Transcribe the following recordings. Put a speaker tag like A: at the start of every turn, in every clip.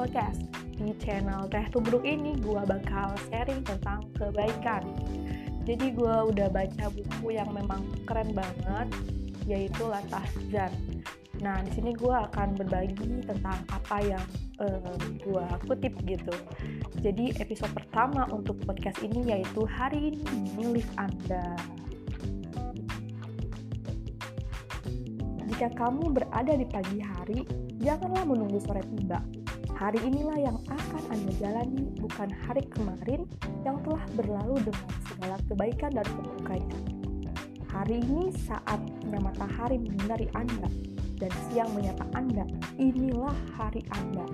A: Podcast. Di channel Teh Tubruk ini gue bakal sharing tentang kebaikan. Jadi gue udah baca buku yang memang keren banget, yaitu Latah Zan. Nah, di sini gue akan berbagi tentang apa yang uh, eh, gue kutip gitu. Jadi episode pertama untuk podcast ini yaitu hari ini milik Anda. Jika kamu berada di pagi hari, janganlah menunggu sore tiba. Hari inilah yang akan Anda jalani, bukan hari kemarin yang telah berlalu dengan segala kebaikan dan keburukannya. Hari ini saatnya matahari menyinari Anda dan siang menyapa Anda. Inilah hari Anda.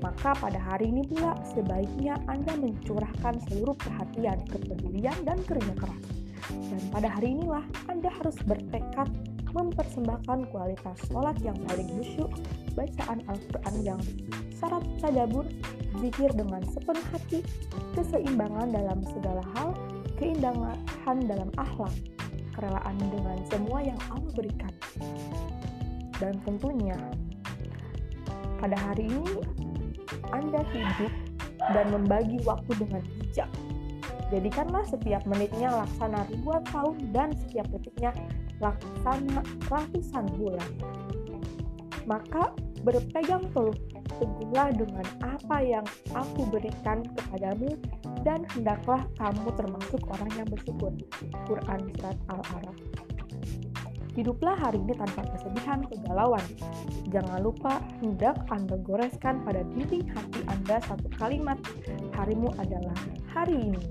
A: Maka pada hari ini pula sebaiknya Anda mencurahkan seluruh perhatian, kepedulian, dan kerja keras. Dan pada hari inilah Anda harus bertekad mempersembahkan kualitas sholat yang paling khusyuk, bacaan Al-Quran yang syarat tadabur, zikir dengan sepenuh hati, keseimbangan dalam segala hal, keindahan dalam akhlak, kerelaan dengan semua yang Allah berikan. Dan tentunya, pada hari ini Anda hidup dan membagi waktu dengan bijak. Jadikanlah setiap menitnya laksana ribuan tahun dan setiap detiknya laksana ratusan bulan. Maka berpegang teguh teguhlah dengan apa yang aku berikan kepadamu dan hendaklah kamu termasuk orang yang bersyukur. Quran Surat Al-Araf Hiduplah hari ini tanpa kesedihan, kegalauan. Jangan lupa hendak Anda goreskan pada dinding hati Anda satu kalimat, harimu adalah hari ini.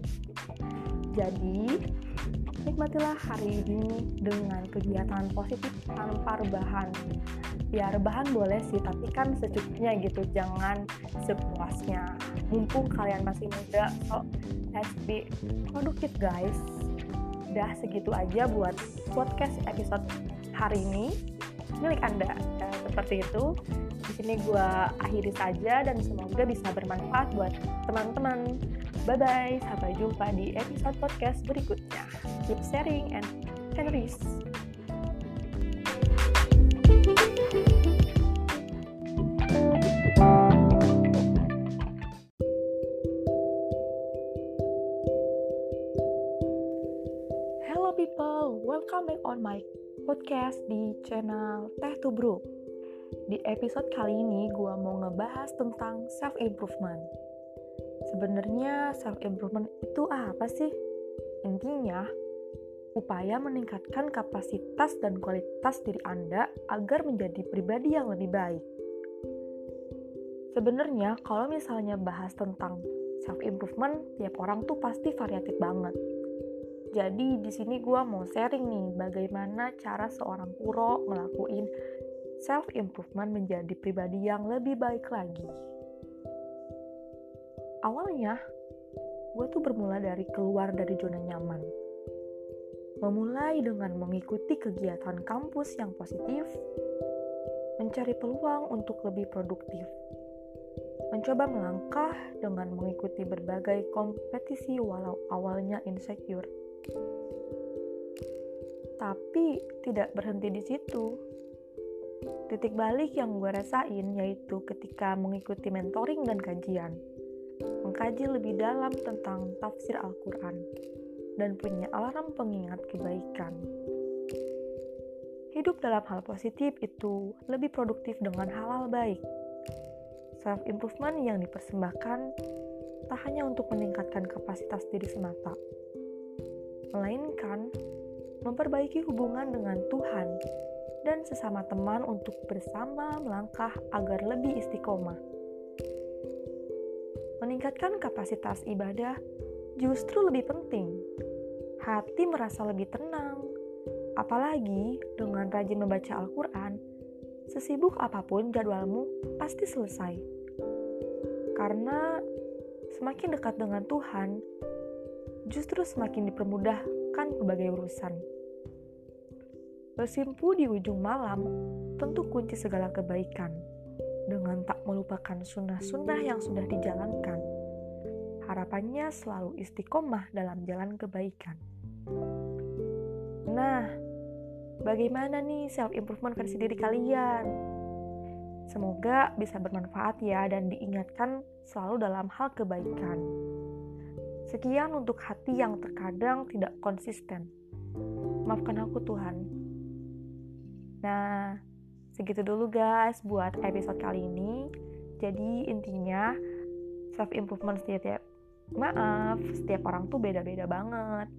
A: Jadi, nikmatilah hari ini dengan kegiatan positif tanpa rebahan. Ya rebahan boleh sih tapi kan secukupnya gitu jangan sepuasnya. Mumpung kalian masih muda so let's be produktif guys. Udah segitu aja buat podcast episode hari ini. Milik anda ya, seperti itu. Di sini gue akhiri saja dan semoga bisa bermanfaat buat teman-teman bye bye sampai jumpa di episode podcast berikutnya keep sharing and generous Hello people, welcome back on my podcast di channel Teh Bro. Di episode kali ini gue mau ngebahas tentang self improvement. Sebenarnya self improvement itu apa sih? Intinya, upaya meningkatkan kapasitas dan kualitas diri Anda agar menjadi pribadi yang lebih baik. Sebenarnya kalau misalnya bahas tentang self improvement, tiap orang tuh pasti variatif banget. Jadi di sini gue mau sharing nih bagaimana cara seorang kuro ngelakuin self improvement menjadi pribadi yang lebih baik lagi. Awalnya, gue tuh bermula dari keluar dari zona nyaman memulai dengan mengikuti kegiatan kampus yang positif, mencari peluang untuk lebih produktif, mencoba melangkah dengan mengikuti berbagai kompetisi walau awalnya insecure. Tapi tidak berhenti di situ. Titik balik yang gue rasain yaitu ketika mengikuti mentoring dan kajian, mengkaji lebih dalam tentang tafsir Al-Quran dan punya alarm pengingat kebaikan. Hidup dalam hal positif itu lebih produktif dengan hal-hal baik. Self improvement yang dipersembahkan tak hanya untuk meningkatkan kapasitas diri semata, melainkan memperbaiki hubungan dengan Tuhan dan sesama teman untuk bersama melangkah agar lebih istiqomah. Meningkatkan kapasitas ibadah justru lebih penting. Hati merasa lebih tenang, apalagi dengan rajin membaca Al-Quran. Sesibuk apa pun jadwalmu pasti selesai, karena semakin dekat dengan Tuhan, justru semakin dipermudahkan berbagai urusan. Bersimpu di ujung malam tentu kunci segala kebaikan, dengan tak melupakan sunnah-sunnah yang sudah dijalankan harapannya selalu istiqomah dalam jalan kebaikan. Nah, bagaimana nih self improvement versi diri kalian? Semoga bisa bermanfaat ya dan diingatkan selalu dalam hal kebaikan. Sekian untuk hati yang terkadang tidak konsisten. Maafkan aku Tuhan. Nah, segitu dulu guys buat episode kali ini. Jadi intinya self improvement setiap maaf, setiap orang tuh beda-beda banget.